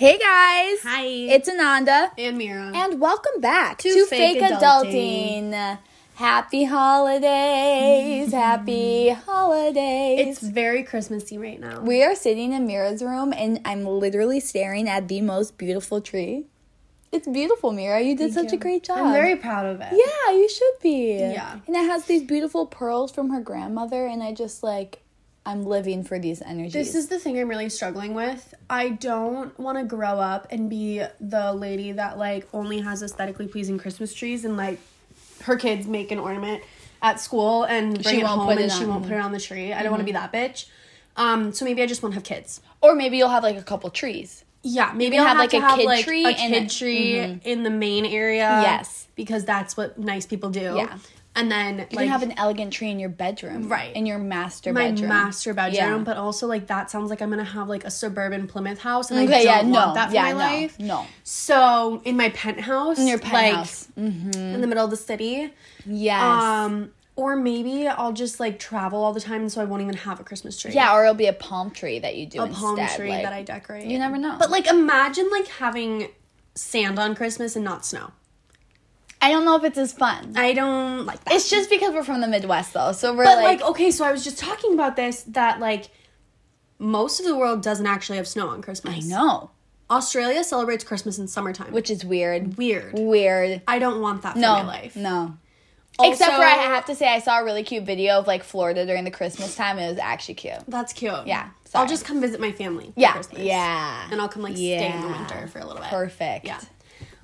Hey guys! Hi. It's Ananda. and Mira. And welcome back to, To Fake, Fake Adulting. Happy holidays! Happy holidays! it's very Christmassy right now. we are sitting in Mira's room and I'm literally staring at the most beautiful tree. It's beautiful, Mira. You did such a great job. I'm very proud of it. Yeah, you should be. Yeah. And it has these beautiful pearls from her grandmother, and I just like, I'm living for these energies. This is the thing I'm really struggling with. I don't want to grow up and be the lady that like only has aesthetically pleasing Christmas trees and like her kids make an ornament at school and bring She it won't home put it and she on. won't put it on the tree. I don't want to be that bitch. Um, so maybe I just won't have kids. or maybe you'll have like a couple trees. Yeah, maybe I'll have, like, to a have kid like tree a and kid a- tree in the main area. Yes. because that's what nice people do. Yeah. And then You like can have an elegant tree in your bedroom. Right. In your master bedroom, my bedroom. master bedroom, Yeah. but also like that sounds like I'm gonna have like a suburban Plymouth house, and I Okay, don't yeah, want no. that for yeah, my no. life. No. So in my penthouse, In your like, penthouse. Mm-hmm. in the middle of the city, yes. um, or maybe I'll just like travel all the time, so I won't even have a Christmas tree. yeah, or it'll be a palm tree that you do a instead. palm tree like- that I decorate. You never know. But like, imagine like having sand on Christmas and not snow. I don't know if it's as fun. I don't like that. It's just because we're from the Midwest, though. So we're But like, like, okay, so I was just talking about this that like most of the world doesn't actually have snow on Christmas. I know, Australia celebrates Christmas in summertime. which is weird. weird. Weird. I don't want that for No, my life. no. Also- Except for I have to say, I saw a really cute video of like Florida during the Christmas time. It was actually cute. That's cute. Yeah, I'll just come visit my family. For Yeah, Christmas. yeah. And I'll come like stay in the winter for a little bit. Perfect. Yeah.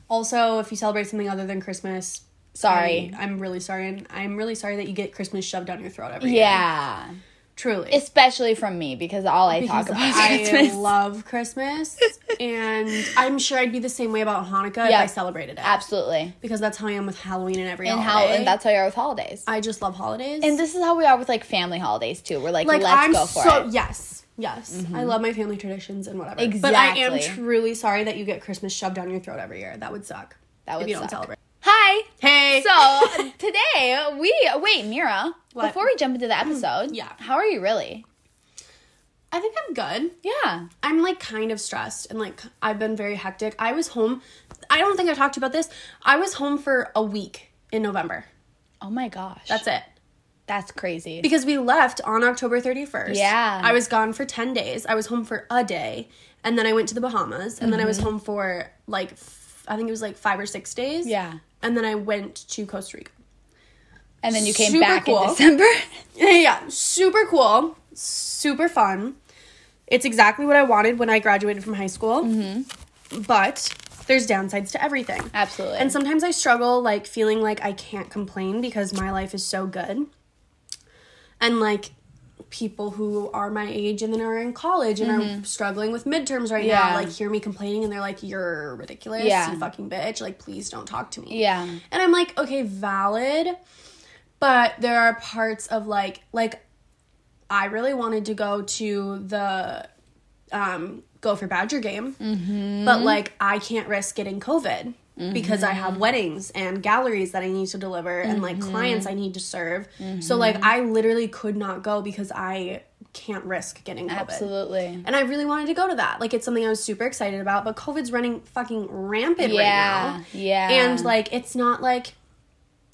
Also, if you celebrate something other than Christmas, Sorry. I, am really sorry, and I'm really sorry that you get Christmas shoved down your throat every year. Yeah. Truly. Especially from me because all I because talk about is Christmas. I Christmas. love Christmas, and I'm sure I'd be the same way about Hanukkah Yeah. if I celebrated it. Absolutely. Because that's how I am with Halloween and every And how and that's how you are with holidays. I just love holidays. and this is how we are with like family holidays too. We're like, like let's I'm go for so it. Mm-hmm. Yes, yes. I mm-hmm. love my family traditions and whatever. Exactly. But I am truly sorry that you get Christmas shoved down your throat every year. That would suck. That if would you don't celebrate. Hi. Hey. So today we wait, Mira. What? Before we jump into the episode, Yeah. How are you really? I think I'm good. Yeah. I'm like kind of stressed and like I've been very hectic. I was home. I don't think I talked about this. I was home for a week in November. Oh my gosh. That's it. That's crazy. Because we left on October 31st. Yeah. I was gone for 10 days. I was home for a day. And then I went to the Bahamas. And then I was home for like, f- I think it was like five or six days. Yeah. And then I went to Costa Rica. and then you came super back cool. in December. Yeah, yeah, super cool, super fun. It's exactly what I wanted when I graduated from high school. Mm-hmm. But there's downsides to everything. Absolutely. And sometimes I struggle like feeling like I can't complain because my life is so good. And like people who are my age and then are in college and are struggling with midterms right Mm-hmm. Yeah. now like hear me complaining and they're like you're ridiculous Yeah. you fucking bitch like please don't talk to me yeah. and I'm like, okay, valid. But there are parts of like like I really wanted to go to the um Gopher Badger game. But like I can't risk getting COVID because I have mm-hmm. weddings and galleries that I need to deliver and like mm-hmm. clients I need to serve. So mm-hmm. like I literally could not go because I can't risk getting COVID. Absolutely. And I really wanted to go to that. Like it's something I was super excited about, but COVID's running fucking rampant right now. Yeah. And like it's not like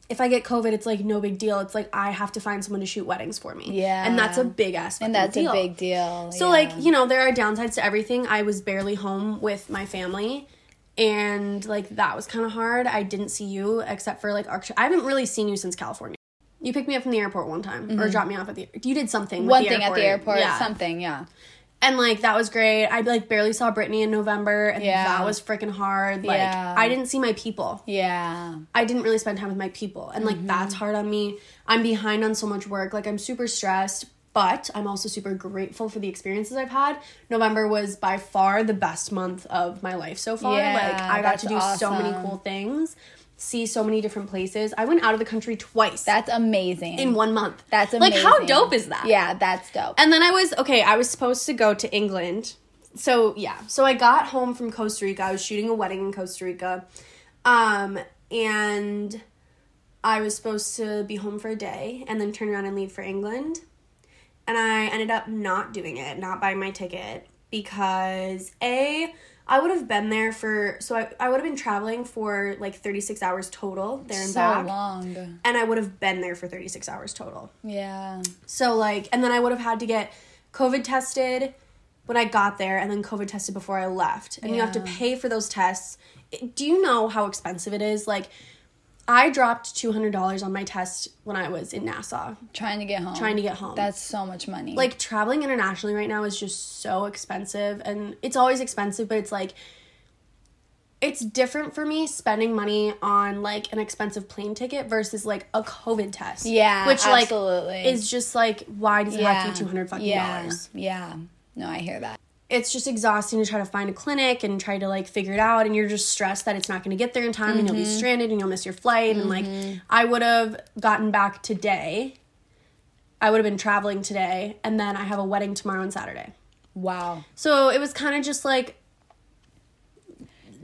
if I get COVID, it's like no big deal. It's like I have to find someone to shoot weddings for me. Yeah. And that's a big ass and that's deal. a big deal. So yeah. like, you know, there are downsides to everything. I was barely home with my family and like that was kind of hard. I didn't see you except for like Arct- I haven't really seen you since California. You picked me up from the airport one time or mm-hmm. dropped me off at the you did something one thing at the airport, Yeah. something, yeah. And like that was great. I like barely saw Brittany in November and Yeah. that was freaking hard. Like Yeah. I didn't see my people. Yeah. I didn't really spend time with my people. And like that's mm-hmm. hard on me. I'm behind on so much work. Like I'm super stressed, but I'm also super grateful for the experiences I've had. November was by far the best month of my life so far. Yeah, like I got to do that's so many cool things, see so many different places. I went out of the country twice That's amazing. in one month. That's amazing. Like how dope is that? Yeah, that's dope. And then I was okay, I was supposed to go to England. So yeah. So I got home from Costa Rica. I was shooting a wedding in Costa Rica. Um and I was supposed to be home for a day and then turn around and leave for England. And I ended up not doing it, not buying my ticket because A I would have been there for so I, I would have been traveling for like 36 hours total there and so back. long. And I would have been there for 36 hours total. Yeah. So like and then I would have had to get COVID tested when I got there and then COVID tested before I left. And you have to pay for those tests. Do you know how expensive it is? Like I dropped $200 on my test when I was in Nassau Trying to get home. trying to get home. That's so much money. like traveling internationally right now is just so expensive and it's always expensive but it's like it's different for me spending money on like an expensive plane ticket versus like a covid test yeah, which absolutely. like is just like why does it have to be 200 fucking yeah. dollars Yeah. No, I hear that. It's just exhausting to try to find a clinic and try to like figure it out and you're just stressed that it's not going to get there in time and you'll be Mm-hmm. stranded and you'll miss your flight and like i would have gotten back today i would have been traveling today and then i have a wedding tomorrow and saturday Wow. so it was kind of just like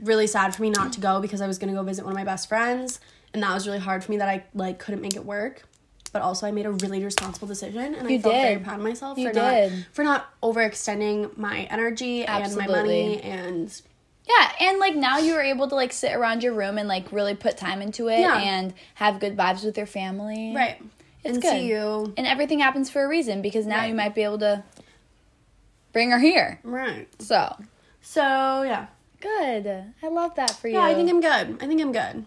really sad for me not to go because I was going to go visit one of my best friends and that was really hard for me that I like couldn't make it work. But also I made a really responsible decision and I You felt very proud of myself You for did. not for not overextending my energy and my money and Yeah, and like now you were able to like sit around your room and like really put time into it Yeah. and have good vibes with your family. right. It's and good. you. And everything happens for a reason because now Right. you might be able to bring her here. Right. So, So, yeah. good. I love that for you. Yeah, I think I'm good. I think I'm good.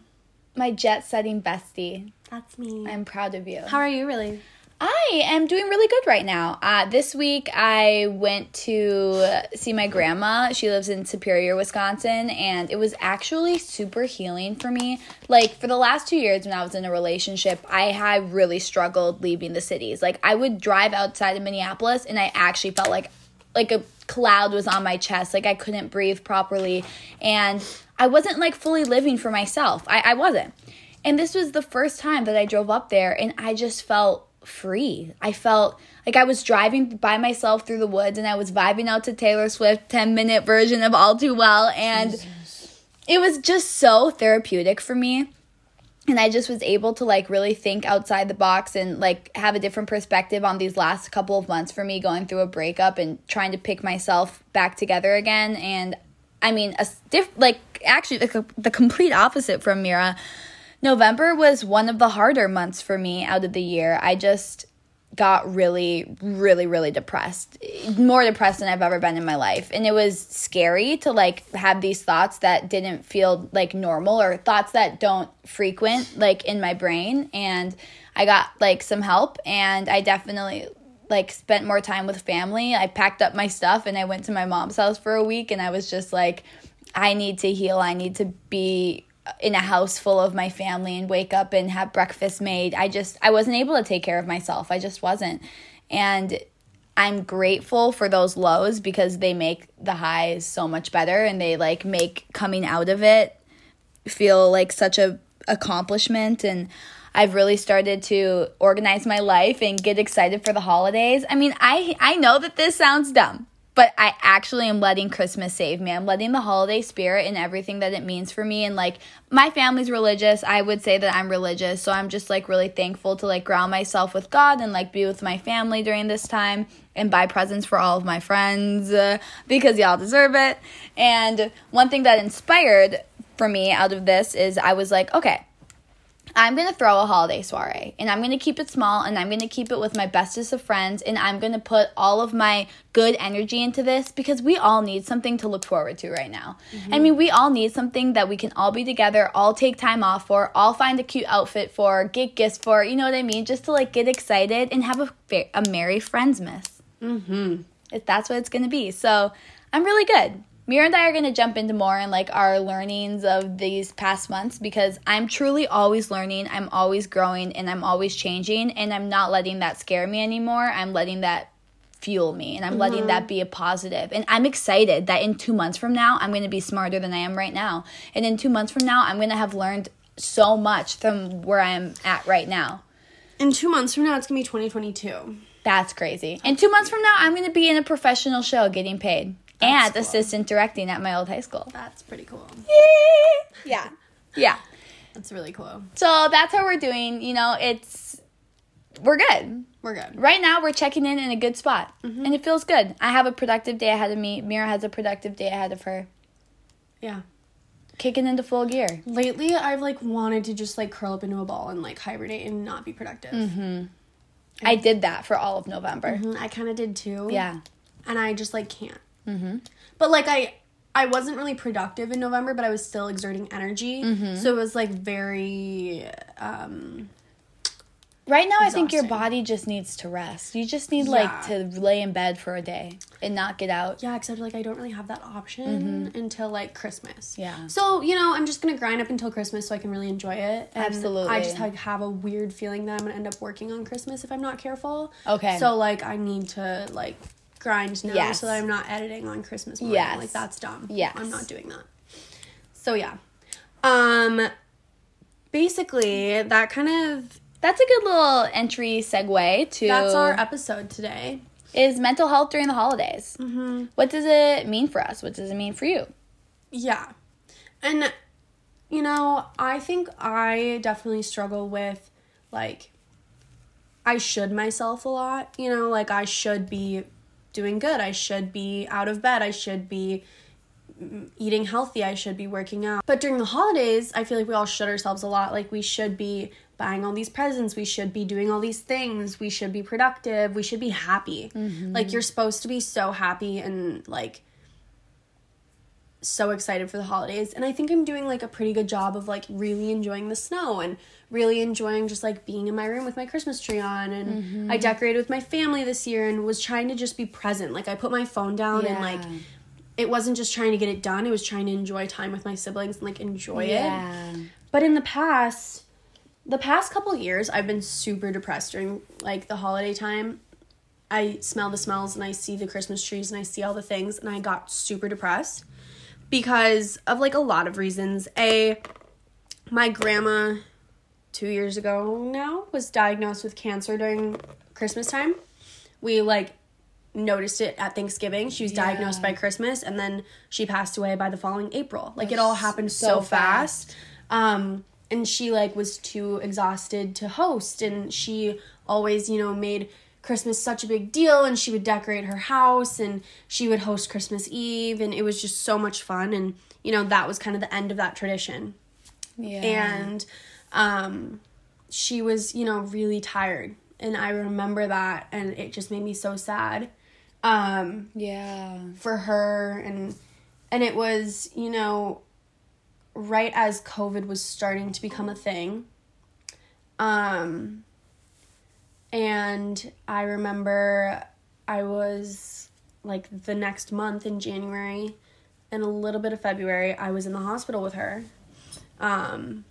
My jet setting bestie. That's me. I'm proud of you. How are you really? I am doing really good right now. Uh, this week I went to see my grandma. She lives in Superior, Wisconsin, and it was actually super healing for me. Like for the last two years when I was in a relationship, I had really struggled leaving the cities. Like I would drive outside of Minneapolis, and I actually felt like like a cloud was on my chest. Like I couldn't breathe properly, and I wasn't like fully living for myself. I, I wasn't. And this was the first time that I drove up there, and I just felt free. I felt like I was driving by myself through the woods and I was vibing out to Taylor Swift 10 minute version of All Too Well and it was just so therapeutic for me. And I just was able to like really think outside the box and like have a different perspective on these last couple of months for me going through a breakup and trying to pick myself back together again and I mean a diff- like actually the, the complete opposite from Mira. November was one of the harder months for me out of the year. I just got really, really, really depressed. More depressed than I've ever been in my life. And it was scary to like have these thoughts that didn't feel like normal or thoughts that don't frequent like in my brain. And I got like some help and I definitely like spent more time with family. I packed up my stuff and I went to my mom's house for a week and I was just like I need to heal. I need to be in a house full of my family and wake up and have breakfast made. I just I wasn't able to take care of myself. I just wasn't. And I'm grateful for those lows because they make the highs so much better and they like make coming out of it feel like such a accomplishment and I've really started to organize my life and get excited for the holidays. I mean, I I know that this sounds dumb, but I actually am letting Christmas save me. I'm letting the holiday spirit and everything that it means for me and like my family's religious. I would say that I'm religious, so I'm just like really thankful to like ground myself with God and like be with my family during this time and buy presents for all of my friends uh, because y'all deserve it. And one thing that inspired for me out of this is I was like, okay, I'm gonna throw a holiday soiree and I'm gonna keep it small and I'm gonna keep it with my bestest of friends and I'm gonna put all of my good energy into this because we all need something to look forward to right now. I mean, we all need something that we can all be together, all take time off for, all find a cute outfit for, get gifts for, you know what I mean? Just to like get excited and have a, fa- a Merry Friendsmas. Mm-hmm. If that's what it's gonna be. So I'm really good. Mira and I are going to jump into more and like our learnings of these past months because I'm truly always learning, I'm always growing, and I'm always changing, and I'm not letting that scare me anymore. I'm letting that fuel me and I'm letting that mm-hmm. be a positive. And I'm excited that in 2 months from now I'm going to be smarter than I am right now. And in 2 months from now I'm going to have learned so much from where I am at right now. In two months from now, it's gonna be 2022. That's crazy. And 2 months from now I'm going to be in a professional show getting paid. And cool. assistant directing at my old high school. That's pretty cool. Yeah. Yeah. That's really cool. So that's how we're doing. You know, it's we're good. We're good. Right now we're checking in in a good spot. And it feels good. I have a productive day ahead of me. Mira has a productive day ahead of her. Yeah. kicking into full gear. Lately, I've like wanted to just like curl up into a ball and like hibernate and not be productive. Mm-hmm. I did that for all of November. Mhm, I kind of did too. Yeah. and I just like can't. Mm-hmm. But like I, I wasn't really productive in November, but I was still exerting energy. Mm-hmm. So it was like very. um Right now, I think your body just needs to rest. You just need like to lay in bed for a day and not get out. Yeah, except like I don't really have that option until like Christmas. Mm-hmm. Yeah. So you know, I'm just gonna grind up until Christmas so I can really enjoy it. And Absolutely. I just like have a weird feeling that I'm gonna end up working on Christmas if I'm not careful. Okay. So like I need to like grind now Yes. so that I'm not editing on Christmas morning. Yes. Like that's dumb. Yes. I'm not doing that. So yeah. Um basically that kind of That's a good little entry segue to that's our episode today. is mental health during the holidays. Mm-hmm. What does it mean for us? What does it mean for you? Yeah. And you know, I think I definitely struggle with like I should myself a lot, you know, like I should be doing good. I should be out of bed. I should be eating healthy. I should be working out. But during the holidays, I feel like we all should ourselves a lot. Like we should be buying all these presents. We should be doing all these things. We should be productive. We should be happy. Mm-hmm. Like you're supposed to be so happy and like so excited for the holidays and i think i'm doing like a pretty good job of like really enjoying the snow and really enjoying just like being in my room with my christmas tree on and mm-hmm. i decorated with my family this year and was trying to just be present. Like i put my phone down and like it wasn't just trying to get it done it was trying to enjoy time with my siblings and like enjoy it. But in the past, the past couple years, I've been super depressed during like the holiday time. I smell the smells and I see the Christmas trees and I see all the things and I got super depressed because of like a lot of reasons. A my grandma 2 years ago now was diagnosed with cancer during Christmas time. We like noticed it at Thanksgiving. She was diagnosed by Christmas and then she passed away by the following April. Like it all happened so, so fast. Um and she like was too exhausted to host and she always, you know, made Christmas such a big deal and she would decorate her house and she would host Christmas Eve and it was just so much fun and you know that was kind of the end of that tradition Yeah. and um she was you know really tired and i remember that and it just made me so sad um yeah. for her and and it was you know right as covid was starting to become a thing um and i remember i was like the next month in january and a little bit of february i was in the hospital with her um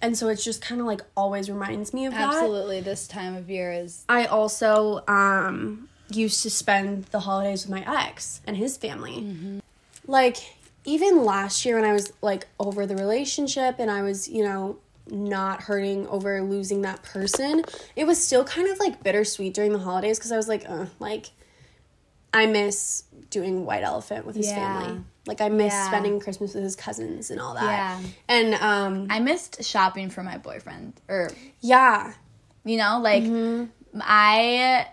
and so it's just kind of like always reminds me of that Absolutely. This time of year is I also um used to spend the holidays with my ex and his family. Like even last year when I was like over the relationship and I was, you know, not hurting over losing that person, it was still kind of like bittersweet during the holidays because I was like, uh, like I miss doing white elephant with his Yeah. family. Like I miss Yeah. spending Christmas with his cousins and all that. Yeah. And um I missed shopping for my boyfriend or yeah. you know like i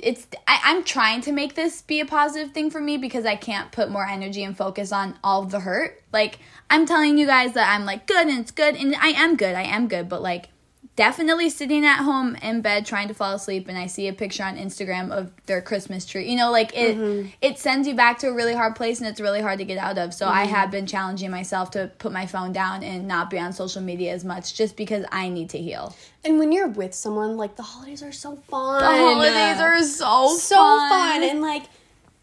it's I, i'm trying to make this be a positive thing for me because i can't put more energy and focus on all the hurt. Like i'm telling you guys that i'm like good and it's good and i am good i am good but like definitely sitting at home in bed trying to fall asleep and i see a picture on instagram of their christmas tree. You know like it mm-hmm. it sends you back to a really hard place and it's really hard to get out of. So i mm-hmm. have been challenging myself to put my phone down and not be on social media as much just because i need to heal. And when you're with someone, like the holidays are so fun. The holidays are so so fun, and like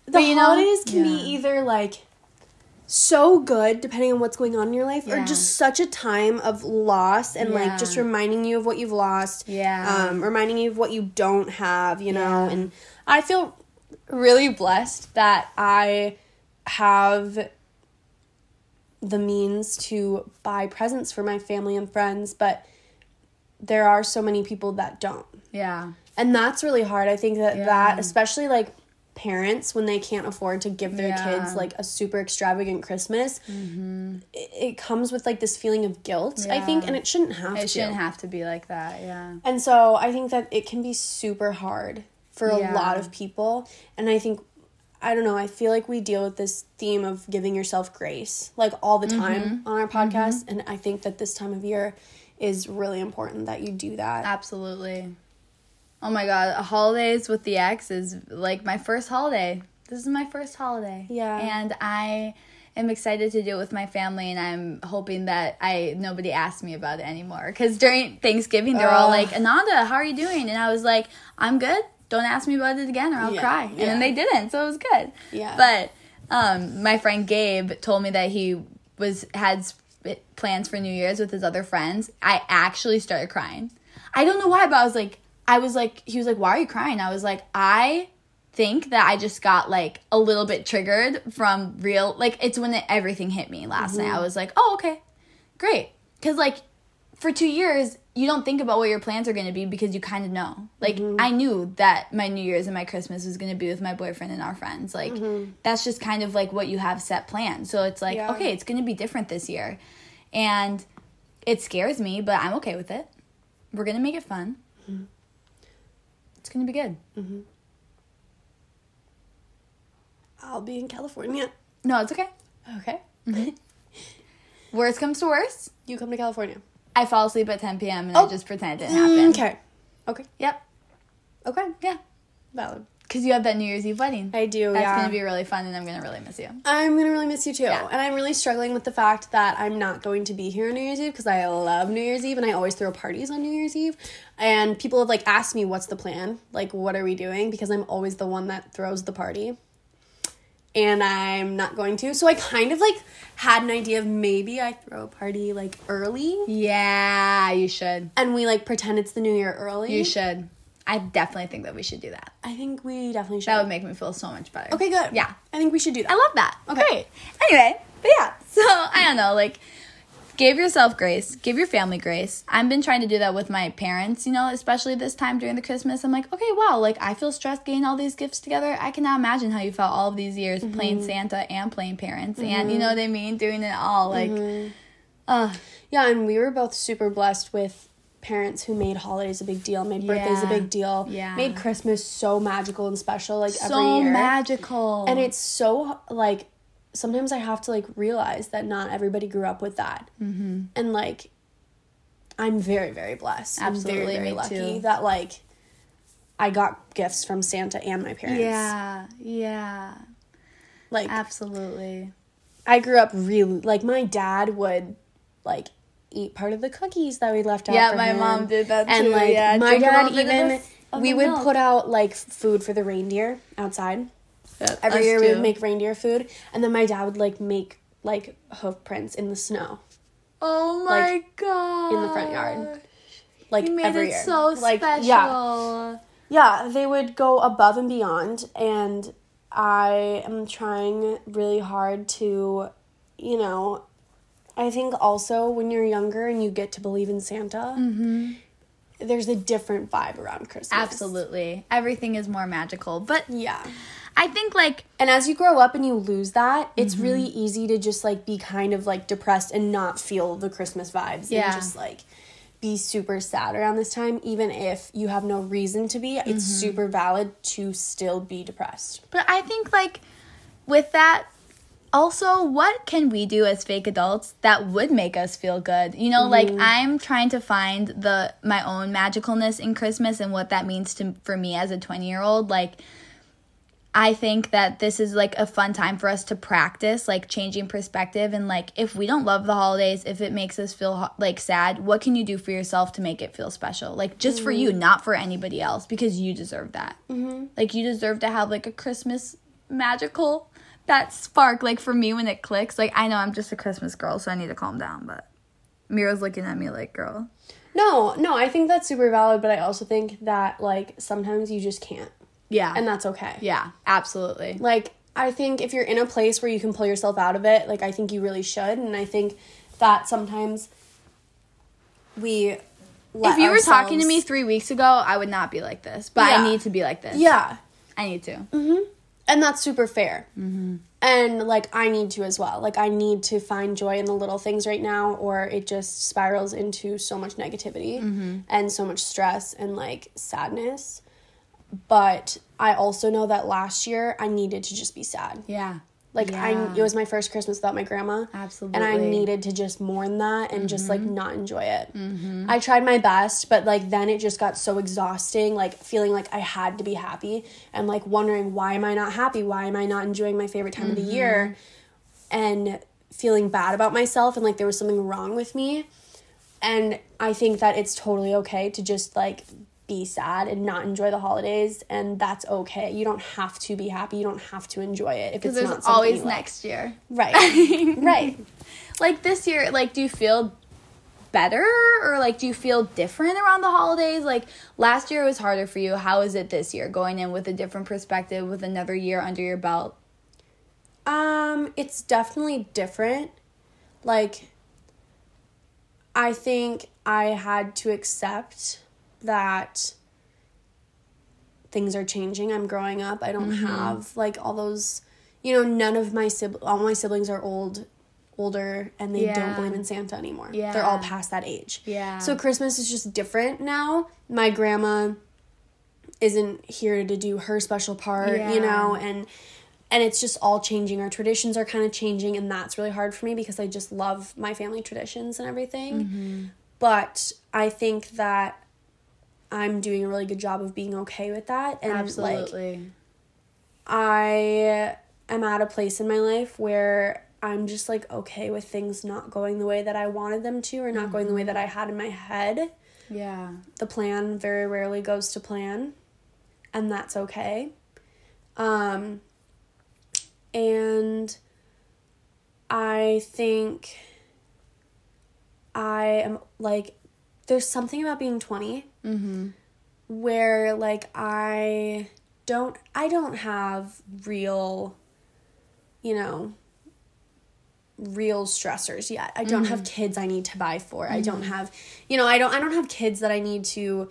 the you know- holidays can be either like so good depending on what's going on in your life or just such a time of loss and Yeah. like just reminding you of what you've lost Yeah. um reminding you of what you don't have you know Yeah. and i feel really blessed that i have the means to buy presents for my family and friends but there are so many people that don't Yeah. and that's really hard i think that that especially like parents when they can't afford to give their Yeah. Mm-hmm. kids like a super extravagant christmas it, it comes with like this feeling of guilt i think and it shouldn't have to It shouldn't have to be like that. Yeah. and so i think that it can be super hard for a lot of people and i think I don't know, I feel like we deal with this theme of giving yourself grace like all the time on our podcast and I think that this time of year is really important that you do that. Absolutely. Oh my god, holidays with the ex is like my first holiday. This is my first holiday. Yeah. And I am excited to do it with my family and I'm hoping that I nobody asks me about it anymore cuz during Thanksgiving they're all like, "Ananda, how are you doing?" And I was like, "I'm good. Don't ask me about it again or I'll Yeah, cry." And yeah. then they didn't, so it was good. Yeah. But um my friend Gabe told me that he was had plans for New Year's with his other friends. I actually started crying. I don't know why, but I was like, I was like, he was like, why are you crying? I was like, I think that I just got like a little bit triggered from real, like, it's when it, everything hit me last night. I mm-hmm. was like, oh, okay, great. Cause like for two years, you don't think about what your plans are going to be because you kind of know. Like, mm-hmm. I knew that my New Year's and my Christmas was going to be with my boyfriend and our friends. Like, mm-hmm. that's just kind of like what you have set planned. So it's like, Yeah. okay, it's going to be different this year. And it scares me, but I'm okay with it. We're going to make it fun. It's going to be good. Mm-hmm. I'll be in California. No, it's okay. Okay. Worst comes to worst, You come to California. I fall asleep at 10 p.m. and Oh. I just pretend it didn't happen. Okay. Okay. Yep. Okay. Yeah. Valid. Because you have that New Year's Eve wedding. I do. That's yeah. going to be really fun, and I'm going to really miss you. I'm gonna really miss you too. Yeah. And I'm really struggling with the fact that I'm not going to be here on New Year's Eve because I love New Year's Eve and I always throw parties on New Year's Eve. And people have like asked me what's the plan? Like what are we doing? Because I'm always the one that throws the party. And I'm not going to. So I kind of like had an idea of maybe I throw a party like early Yeah, you should. and we like pretend it's the new year early. You should. I definitely think that we should do that. I think we definitely should. That would make me feel so much better. okay, good. Yeah. I think we should do that. I love that. Okay. Great. Anyway, but yeah. So I don't know, like give yourself grace, give your family grace. I've been trying to do that with my parents, you know, especially this time during the Christmas. I'm like, okay, wow, like I feel stressed getting all these gifts together. I cannot imagine how you felt all of these years playing Santa and playing parents and you know what I mean, doing it all. Like uh Yeah, and we were both super blessed with parents who made holidays a big deal, made birthdays a big deal, Yeah. made Christmas so magical and special, like so every year. magical. and it's so like sometimes I have to like realize that not everybody grew up with that, mm-hmm. and like I'm very very blessed. I'm Absolutely, very very lucky too. that like I got gifts from Santa and my parents. Yeah, yeah. like Absolutely. I grew up really like my dad would like eat part of the cookies that we left out. Yeah, my him. mom did that and too, like yeah, my dad little bit of even we would milk. put out like food for the reindeer outside. Every year we would make reindeer food, and then my dad would like make like hoof prints in the snow, Oh my like, god. in the front yard. like You made every it year. so like, special. Yeah, yeah, they would go above and beyond, and I am trying really hard to, you know, I think also when you're younger and you get to believe in Santa, mm-hmm. There's a different vibe around Christmas. Absolutely. Everything is more magical. But Yeah. I think like And as you grow up and you lose that, it's Mm-hmm. really easy to just like be kind of like depressed and not feel the Christmas vibes Yeah. and just like be super sad around this time even if you have no reason to be. It's Mm-hmm. super valid to still be depressed. but I think like with that also what can we do as fake adults that would make us feel good you know like i'm trying to find the my own magicalness in christmas and what that means to for me as a 20 year old like I think that this is like a fun time for us to practice like changing perspective and like if we don't love the holidays, if it makes us feel like sad, what can you do for yourself to make it feel special? Like just for you, not for anybody else because you deserve that. Mm-hmm. Like you deserve to have like a Christmas magical that spark like for me when it clicks. Like I know I'm just a Christmas girl, so I need to calm down, but Mira's looking at me like, "Girl, No, no, I think that's super valid, but I also think that like sometimes you just can't. yeah." And that's okay. yeah, absolutely. Like, I think if you're in a place where you can pull yourself out of it, like, I think you really should. And I think that sometimes we. if you were talking to me three weeks ago, I would not be like this. But Yeah. I need to be like this. Yeah. I need to. Mm-hmm. And that's super fair. Mm-hmm. And, like, I need to as well. Like, I need to find joy in the little things right now, or it just spirals into so much negativity and so much stress and, like, sadness. But I also know that last year I needed to just be sad. Yeah. Like I it was my first Christmas without my grandma. Absolutely. And I needed to just mourn that and just Mm-hmm. like not enjoy it. I tried my best, but like then it just got so exhausting, like feeling like I had to be happy and like wondering why am I not happy? Why am I not enjoying my favorite time of the year? Mm-hmm. And feeling bad about myself and like there was something wrong with me. And I think that it's totally okay to just like be sad and not enjoy the holidays and that's okay. You don't have to be happy. You don't have to enjoy it if it's Because there's not always you like. next year. Right. right. Like this year, like, do you feel better or like do you feel different around the holidays? Like last year was harder for you. How is it this year going in with a different perspective with another year under your belt? Um, it's definitely different. Like I think I had to accept that things are changing. I'm growing up. I don't have like all those you know, none of my sib- all my siblings are old older and they Yeah. don't believe in Santa anymore. Yeah. They're all past that age. Yeah. So Christmas is just different now. My grandma isn't here to do her special part, Yeah. you know, and and it's just all changing. Our traditions are kind of changing and that's really hard for me because I just love my family traditions and everything. Mm-hmm. But I think that I'm doing a really good job of being okay with that and like I am at a place in my life where I'm just like okay with things not going the way that I wanted them to or not going the way that I had in my head. yeah. The plan very rarely goes to plan, and that's okay. Um and I think I am like there's something about being 20 Mm-hmm. where like I don't I don't have real you know real stressors yet. I don't have mm-hmm. kids I need to buy for. I don't mm-hmm. have you know, I don't I don't have kids that I need to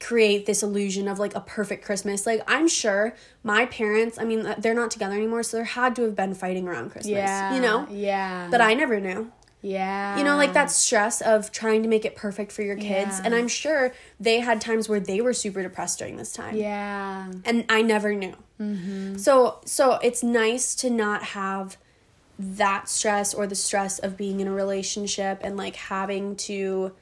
create this illusion of like a perfect Christmas. Like I'm sure my parents, I mean uh, they're not together anymore, so there had to have been fighting around Christmas, Yeah. you know? Yeah. But I never knew. Yeah. You know, like that stress of trying to make it perfect for your kids. Yeah. And I'm sure they had times where they were super depressed during this time. Yeah. And I never knew. Mm-hmm. So so it's nice to not have that stress or the stress of being in a relationship and like having to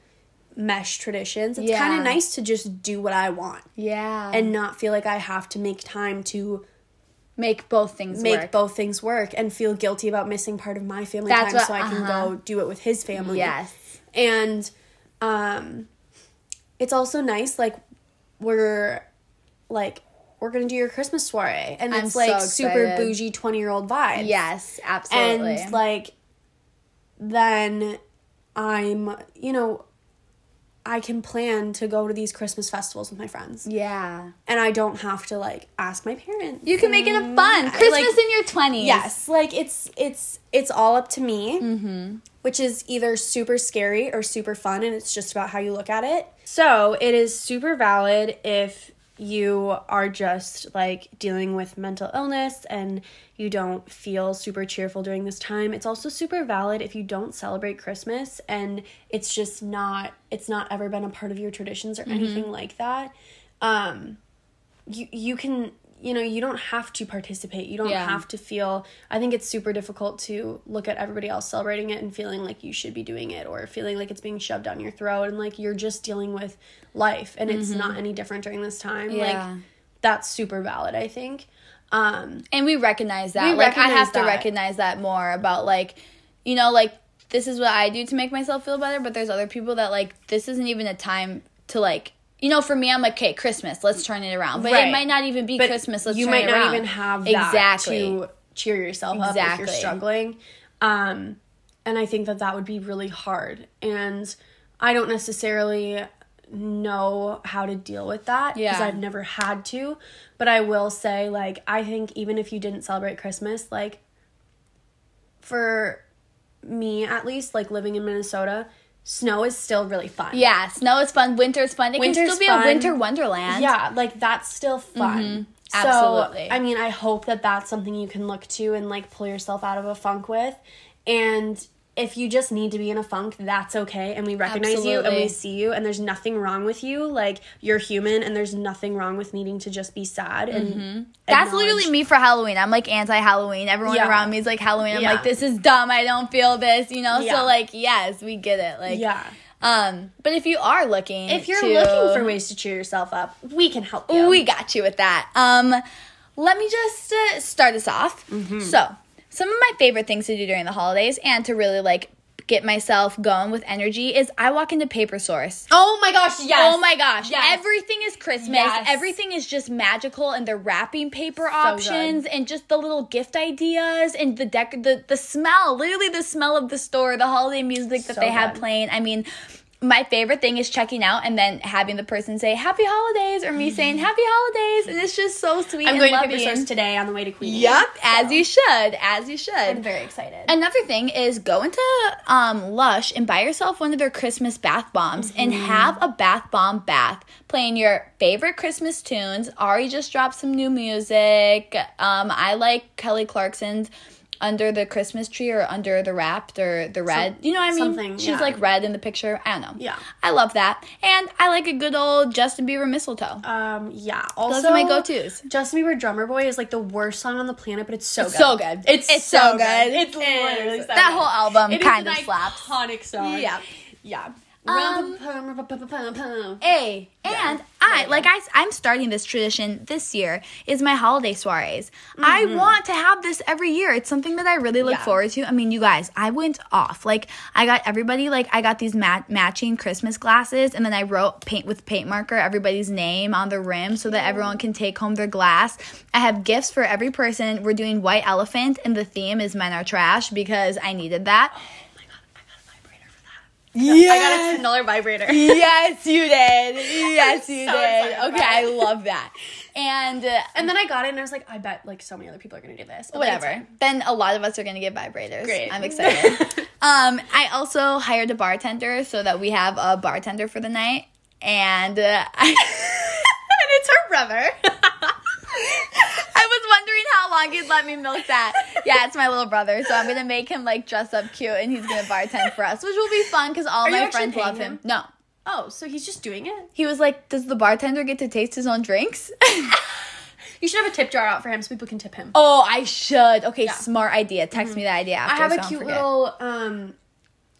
mesh traditions. It's Yeah. kind of nice to just do what I want Yeah. and not feel like I have to make time to make both things make work. both things work and feel guilty about missing part of my family That's time what- so I can uh-huh. go do it with his family. Yes. And um it's also nice like we're like we're gonna do your Christmas soiree and I'm it's like so super bougie 20 year old vibes. Yes, absolutely. And like then I'm you know I can plan to go to these Christmas festivals with my friends. yeah. And I don't have to like ask my parents. You can make it a fun uh, Christmas like, in your 20s. Yes, like it's it's it's all up to me, which is either super scary or super fun, and it's just about how you look at it. So it is super valid if you are just like dealing with mental illness and you don't feel super cheerful during this time. It's also super valid if you don't celebrate Christmas and it's just not it's not ever been a part of your traditions or anything like that. Um you you can you know you don't have to participate you don't Yeah. have to feel i think it's super difficult to look at everybody else celebrating it and feeling like you should be doing it or feeling like it's being shoved down your throat and like you're just dealing with life and it's not any different during this time Mm-hmm. Yeah. like that's super valid i think um And we recognize that. We like I recognize have to recognize that more about like you know like this is what I do to make myself feel better, but there's other people that like this isn't even a time to like you know, for me, I'm like, okay, Christmas, let's turn it around. But Right. it might not even be but Christmas. Let's you might not around. even have that exactly. to cheer yourself up if you're struggling um and i think that that would be really hard and i don't necessarily know how to deal with that because Yeah. i've never had to but i will say like i think even if you didn't celebrate christmas like for me at least like living in minnesota snow is still really fun Yeah, snow is fun. Winter's fun. It can still be fun. a winter wonderland. yeah, like that's still mm-hmm. fun. Absolutely. So, I mean, I hope that that's something you can look to and like pull yourself out of a funk with. And if you just need to be in a funk, that's okay. And we recognize you and we see you, and there's nothing wrong with you. Like, you're human, and there's nothing wrong with needing to just be sad. And Mm-hmm. That's literally me for Halloween. I'm like anti Halloween. Everyone Yeah. around me is like Halloween. I'm Yeah. like, this is dumb. I don't feel this, you know? Yeah. So, like, yes, we get it. Like, Yeah. Um, but if you are looking, If you're to- looking for ways to cheer yourself up, we can help you. we got you with that. Um, let me just uh, start this off. Mm-hmm. So, some of my favorite things to do during the holidays and to really like get myself going with energy is I walk into Paper Source. oh my gosh, yes. Oh my gosh. Yes. Everything is Christmas. Yes. Everything is just magical and the wrapping paper good. options and just the little gift ideas and the dec the the smell, literally the smell of the store, the holiday music that So they have playing. I mean, my favorite thing is checking out and then having the person say happy holidays or me saying happy holidays and it's just so sweet I'm and going to. Paper Source today on the way to Queenie. Yep, as you should, as you should. I'm very excited. Another thing is go into um, Lush and buy yourself one of their Christmas bath bombs and Mm-hmm. have a bath bomb bath playing your favorite Christmas tunes. Ari just dropped some new music. Um, I like Kelly Clarkson's Under the Christmas Tree or Under the Wrapped or the Red. you know what I mean? something, She's yeah. like red in the picture. I don't know. Yeah. I love that. And I like a good old Justin Bieber mistletoe. um, yeah. Also, Those are my go-tos. Justin Bieber "Drummer Boy" is like the worst song on the planet, but it's so good. so good. It's, It's so, so good. good. It's literally so That good. whole album It kind of slaps. Iconic song. Yeah. yeah. Um, A and I like I I'm starting this tradition this year is my holiday soirees. I want to have this every year. It's something that I really look Yeah. forward to. I mean, you guys, I went off. Like I got everybody like I got these mat- matching Christmas glasses and then I wrote paint with paint marker everybody's name on the rim so that everyone can take home their glass. I have gifts for every person. We're doing white elephant and the theme is men are trash because I needed that. I got a ten dollar vibrator. yes, you did. Yes, you so did. Okay, I love that. And uh, And then I got it, and I was like, I bet like so many other people are gonna do this. But then whatever. fine. Then a lot of us are gonna get vibrators. Great. I'm excited. um, I also hired a bartender so that we have a bartender for the night, and uh, I, and it's her brother. I was wondering how long he'd let me milk that. Yeah, it's my little brother, so I'm gonna make him like dress up cute, and he's gonna bartend for us, which will be fun because all Are my friends love him. him? No. oh, so he's just doing it. He was like, "Does the bartender get to taste his own drinks?" You should have a tip jar out for him so people can tip him. oh, I should. Okay, Yeah. Mm-hmm. smart idea. Text me that idea. I have so a cute little um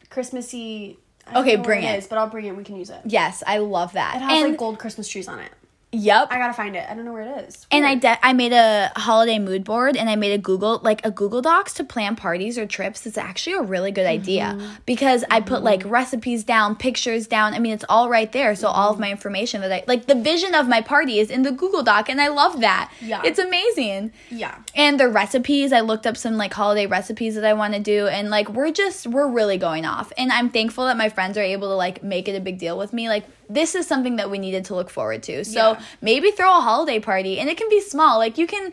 Christmassy. I Okay, bring it. is, but I'll bring it. We can use it. Yes, I love that. It has and like gold Christmas trees on it. Yep. I gotta find it. I don't know where it is. and I de- I made a holiday mood board and I made a Google like a Google Docs to plan parties or trips. It's actually a really good idea mm-hmm. because I put like mm-hmm. recipes down, pictures down. I mean, it's all right there. So all of mm-hmm. my information that I like the vision of my party is in the Google Doc and I love that. Yeah. It's amazing. yeah. And the recipes, I looked up some like holiday recipes that I want to do and like we're just we're really going off. And I'm thankful that my friends are able to like make it a big deal with me. Like this is something that we needed to look forward to. So Yeah. maybe throw a holiday party and it can be small. Like you can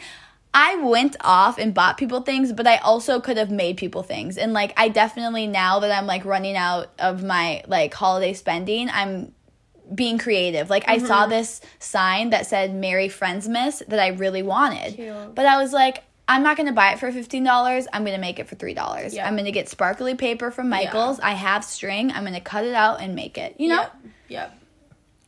I went off and bought people things, but I also could have made people things. And like I definitely now that I'm like running out of my like holiday spending, I'm being creative. Like I saw Mm-hmm. this sign that said Merry Friendsmas that I really wanted. Cute. But I was like, I'm not gonna buy it for fifteen dollars. I'm gonna make it for three dollars. Yeah. I'm gonna get sparkly paper from Michaels. I have string. I'm gonna cut it out and make it. You know? Yep. Yep.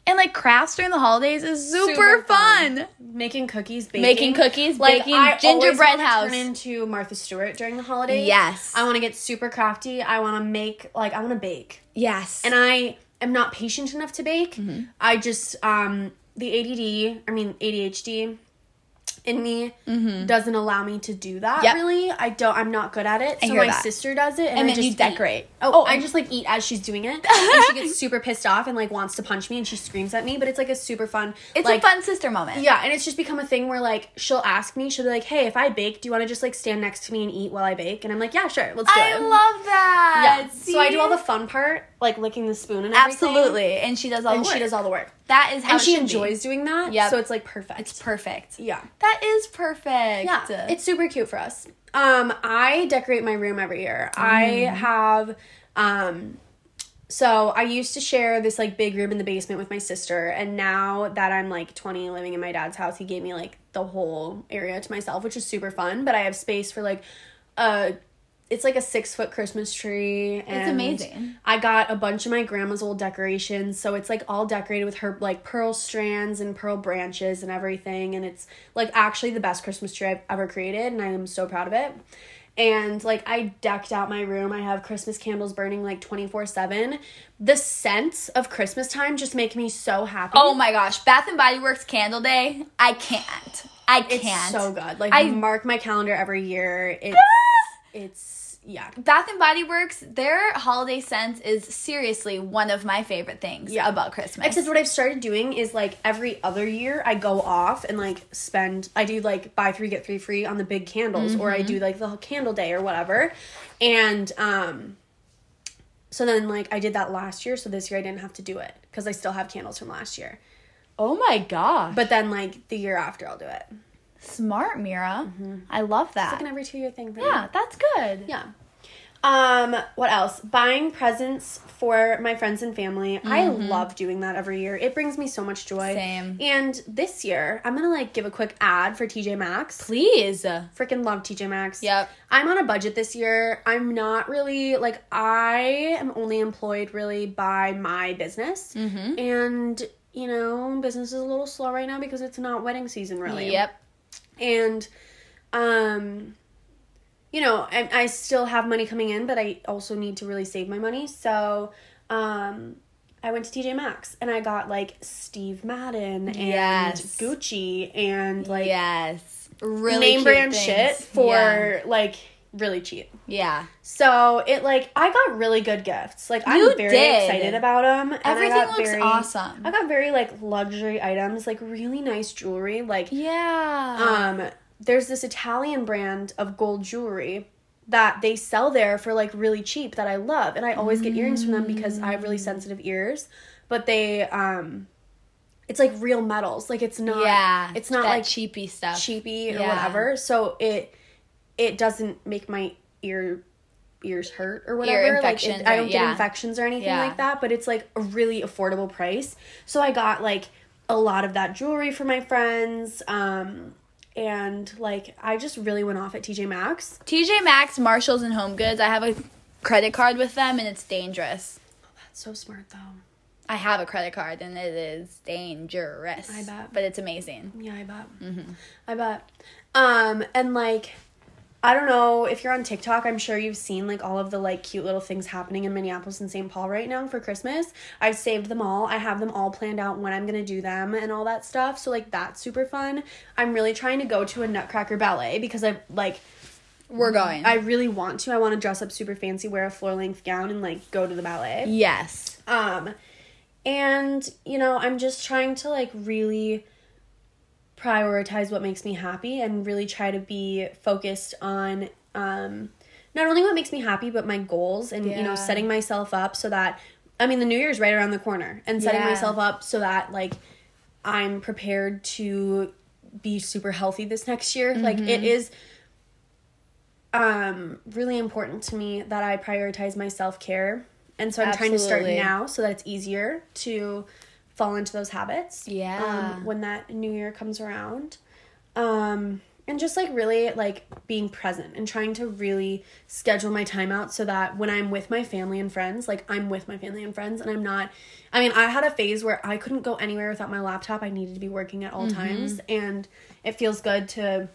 And like crafts during the holidays is super, Super fun. fun. Making cookies, baking, Making cookies, like, baking, I gingerbread house. Turn into Martha Stewart during the holidays. Yes. I want to get super crafty. I want to make like I want to bake, Yes. and I am not patient enough to bake. Mm-hmm. I just um the ADD, I mean ADHD in me doesn't allow me to do that Mm-hmm. Yep. really. I don't I'm not good at it. I so my that. sister does it and, And I then you just decorate. Eat. Oh, Oh. I just like eat as she's doing it. and she gets super pissed off and like wants to punch me and she screams at me, but it's like a super fun it's like a fun sister moment. yeah, and it's just become a thing where like she'll ask me, she'll be like, "Hey, if I bake, do you want to just like stand next to me and eat while I bake?" And I'm like, "Yeah, sure, let's do I it." love that. yeah. So I do all the fun part, like licking the spoon and everything. Absolutely. And she does all And the she work. does all the work, that is how and she should be. enjoys doing that. yeah So it's like perfect. It's perfect. yeah, That is perfect. yeah. It's super cute for us. Um, I decorate my room every year. Mm. I have um. So I used to share this like big room in the basement with my sister, and now that I'm like 20 living in my dad's house, he gave me like the whole area to myself, which is super fun. But I have space for like a it's like a six foot Christmas tree. And amazing. I got a bunch of my grandma's old decorations, so it's like all decorated with her like pearl strands and pearl branches and everything, and it's like actually the best Christmas tree I've ever created, and I am so proud of it. And like I decked out my room. I have Christmas candles burning like 24/7. The scents of Christmas time just make me so happy. Oh my gosh, Bath and Body Works Candle Day. I can't. I can't. It's so good. Like I- I mark my calendar every year. It's ah! it's yeah. Bath and Body Works, their holiday scent is seriously one of my favorite things Yeah. about Christmas. Except what I've started doing is like every other year I go off and like spend I do like buy three get three free on the big candles or I do like the candle day or whatever. And um so then like I did that last year so this year I didn't have to do it cuz I still have candles from last year. oh my gosh. But then like the year after I'll do it. Smart, Mira. I love that. It's like an every 2 year thing me. yeah, that's good. Yeah. Um, what else? Buying presents for my friends and family. I love doing that every year. It brings me so much joy. Same. And this year, I'm gonna like give a quick ad for TJ Maxx. Please. Freaking love TJ Maxx. Yep. I'm on a budget this year. I'm not really like I am only employed really by my business. Mm-hmm. And you know, business is a little slow right now because it's not wedding season really Yep. And um you know I, I still have money coming in but i also need to really save my money so um i went to tj maxx and i got like steve madden and Yes. gucci and like yes. Really name brand things. shit for Yeah. like really cheap yeah. so it like i got really good gifts like i'm very did. excited about them Everything looks very, awesome. i got very like luxury items like really nice jewelry like Yeah. um there's this Italian brand of gold jewelry that they sell there for like really cheap that I love and I always get earrings from them because I have really sensitive ears but they um it's like real metals like it's not yeah. it's not like cheapy stuff. cheapy or Yeah. whatever so it it doesn't make my ear ears hurt or whatever like infections it, I don't get yeah. infections or anything Yeah. like that but it's like a really affordable price so I got like a lot of that jewelry for my friends um and like I just really went off at TJ Maxx TJ Maxx, Marshalls, and Home Goods. I have a credit card with them, and it's dangerous. Oh, that's so smart though I have a credit card, and it is dangerous. I bet. but it's amazing. Yeah, I bet. I bet. Um, and like, I don't know if you're on TikTok. I'm sure you've seen like all of the like cute little things happening in Minneapolis and St. Paul right now for Christmas. I've saved them all. I have them all planned out when I'm gonna do them and all that stuff. So like that's super fun. I'm really trying to go to a Nutcracker ballet because I like We're going. I really want to. I want to dress up super fancy, wear a floor length gown, and like go to the ballet. yes. Um, and you know, I'm just trying to like really prioritize what makes me happy and really try to be focused on um not only what makes me happy but my goals and you know setting myself up so that I mean the new year's right around the corner and setting Yeah. myself up so that like I'm prepared to be super healthy this next year. Like Mm-hmm. it is um really important to me that I prioritize my self-care. And so I'm trying to start now so that it's easier to fall into those habits. Yeah. Um, when that new year comes around. Um and just like really like being present and trying to really schedule my time out so that when I'm with my family and friends, like I'm with my family and friends and I'm not I mean, I had a phase where I couldn't go anywhere without my laptop. I needed to be working at all Mm-hmm. times and it feels good to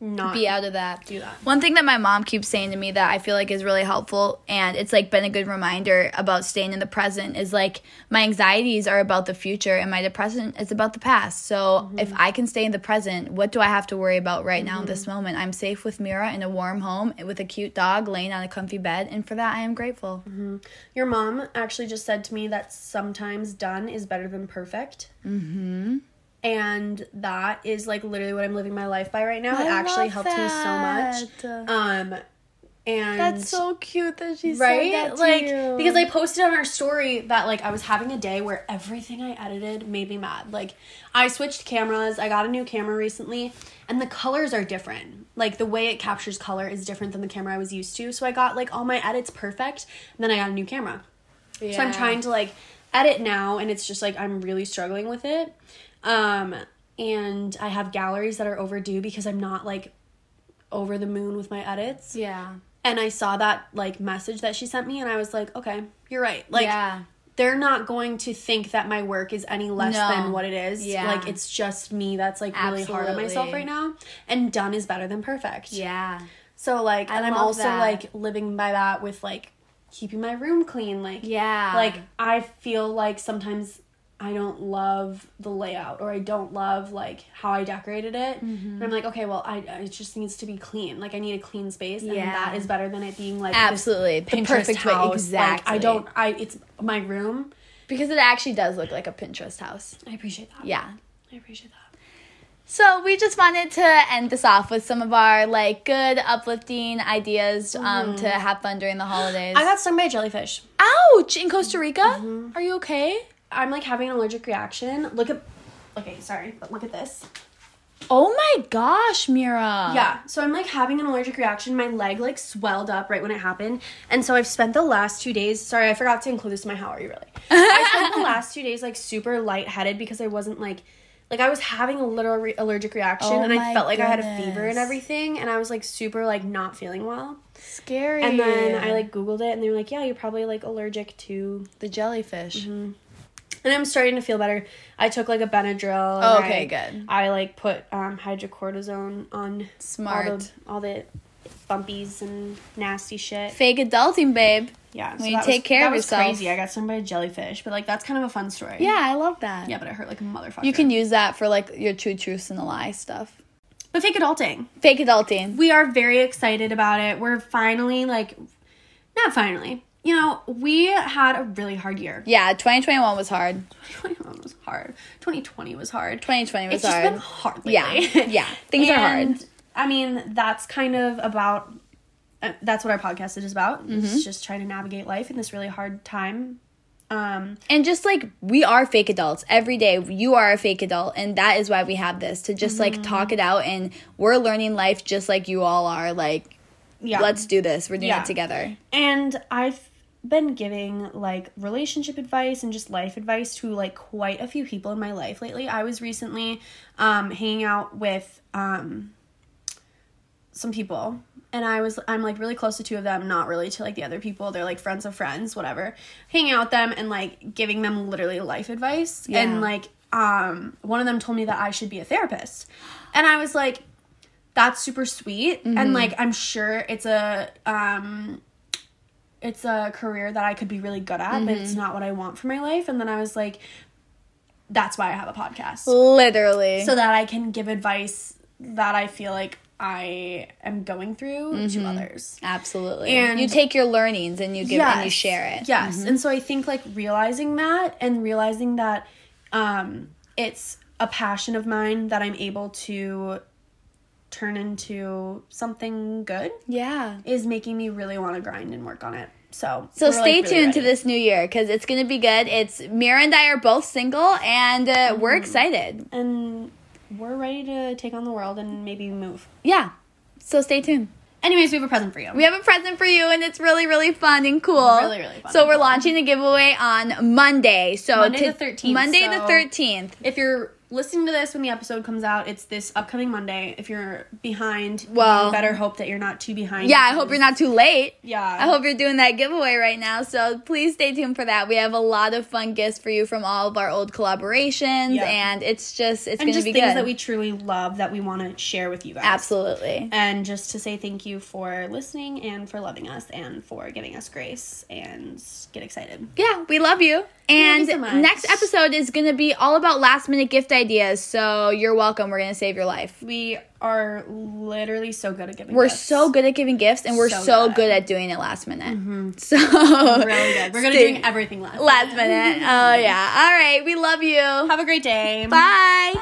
not Be out of that. do that. One thing that my mom keeps saying to me that I feel like is really helpful and it's like been a good reminder about staying in the present is like my anxieties are about the future and my depression is about the past. So if mm-hmm. I can stay in the present, what do I have to worry about right now in this mm-hmm. moment? I'm safe with Mira in a warm home with a cute dog laying on a comfy bed and for that I am grateful. Mm-hmm. Your mom actually just said to me that sometimes done is better than perfect. Mm-hmm. And that is like literally what I'm living my life by right now. it actually helped me so much. Um, and That's so cute that she right said that to like you. because i posted on our story that like i was having a day where everything i edited made me mad. Like i switched cameras. I got a new camera recently and the colors are different. Like the way it captures color is different than the camera i was used to. So i got like all my edits perfect and then i got a new camera. So i'm trying to like edit now and it's just like i'm really struggling with it um and i have galleries that are overdue because i'm not like over the moon with my edits Yeah. and I saw that like message that she sent me and I was like, okay, you're right. Like yeah. they're not going to think that my work is any less No. than what it is. Yeah. Like it's just me that's like really hard on myself right now. And done is better than perfect. Yeah. So like I and I'm also that. like living by that with like keeping my room clean. Like Yeah. like I feel like sometimes I don't love the layout or I don't love like how I decorated it. Mm-hmm. And I'm like, okay, well, I it just needs to be clean. Like I need a clean space, and that is better than it being like this- Absolutely. the Pinterest perfect way. house. Exactly. Exactly. I don't. I it's my room. because it actually does look like a Pinterest house. I appreciate that. Yeah. I appreciate that. So we just wanted to end this off with some of our like good uplifting ideas um, to have fun during the holidays. I got stung by a jellyfish. Ouch! In Costa Rica? Mm-hmm. Are you okay? I'm like having an allergic reaction. Look at. Okay, sorry, but look at this. Oh my gosh, Mira. Yeah, so I'm like having an allergic reaction. My leg like swelled up right when it happened. And so I've spent the last two days, sorry, I forgot to include this in my how are you really. I spent the last two days like super lightheaded because I wasn't like, like I was having a little re- allergic reaction Oh and I felt like I had a fever and everything. And I was like super like not feeling well. Scary. And then I like Googled it and they were like, yeah, you're probably like allergic to. the jellyfish. Mm-hmm. And I'm starting to feel better. I took like a Benadryl. Oh, okay, I- good. I like put um, hydrocortisone on Smart. all the, all the bumpies and nasty shit. Fake adulting, babe. Yeah, you that take was, care that of was yourself. Crazy. I got stung by a jellyfish, but like that's kind of a fun story. Yeah, I love that. yeah, but it hurt like a motherfucker. You can use that for like your two truths and a lie stuff. but fake adulting. Fake adulting. We are very excited about it. We're finally like, not finally. You know, we had a really hard year. Yeah, 2021 was hard. 2021 was hard. 2020 was hard. 2020 was it's just hard. been hard lately. Yeah, yeah. Things are hard. I mean, that's kind of about. Uh, that's what our podcast is about. Mm-hmm. It's just trying to navigate life in this really hard time. Um, And just like we are fake adults every day, you are a fake adult, and that is why we have this to just Mm-hmm. like talk it out. And we're learning life just like you all are. Like, yeah. let's do this. We're doing Yeah. it together. And I've been giving like relationship advice and just life advice to like quite a few people in my life lately. I was recently um hanging out with um some people and I was I'm like really close to two of them, not really to like the other people. They're like friends of friends, whatever. Hanging out with them and like giving them literally life advice. Yeah. And like um one of them told me that I should be a therapist. And I was like that's super sweet and like I'm sure it's a um it's a career that I could be really good at, but it's not what I want for my life. And then I was like, that's why I have a podcast. Literally. So that I can give advice that I feel like I am going through to others. Absolutely. And- you take your learnings and you give and you share it. Mm-hmm. Yes. And so I think like realizing that and realizing that um it's a passion of mine that I'm able to turn into something good Yeah. is making me really want to grind and work on it. So So we're, stay like, really tuned to this new year because it's going to be good. It's Mira and I are both single and uh, we're Mm-hmm. excited. and we're ready to take on the world and maybe move. Yeah. So stay tuned. Anyways, we have a present for you. We have a present for you and it's really, really fun and cool. Really, really fun So we're launching a giveaway on Monday. So Monday to- the 13th, Monday the 13th. if you're listening to this when the episode comes out, it's this upcoming Monday. If you're behind, Well- you better hope that you're not too behind. Yeah, I hope you're not too late. Yeah. I hope you're doing that giveaway right now. So please stay tuned for that. We have a lot of fun gifts for you from all of our old collaborations, Yeah. and it's just it's going to be things good. that we truly love that we want to share with you guys. Absolutely. And just to say thank you for listening and for loving us and for giving us grace and get excited. Yeah, we love you. And so next episode is going to be all about last minute gift ideas. So you're welcome. We're going to save your life. We are literally so good at giving. We're gifts. so good at giving gifts, and we're so, So good. good. at doing it last minute. Mm-hmm. So really good. We're gonna Stay- doing everything last. last minute. Oh yeah. All right. We love you. Have a great day. Bye.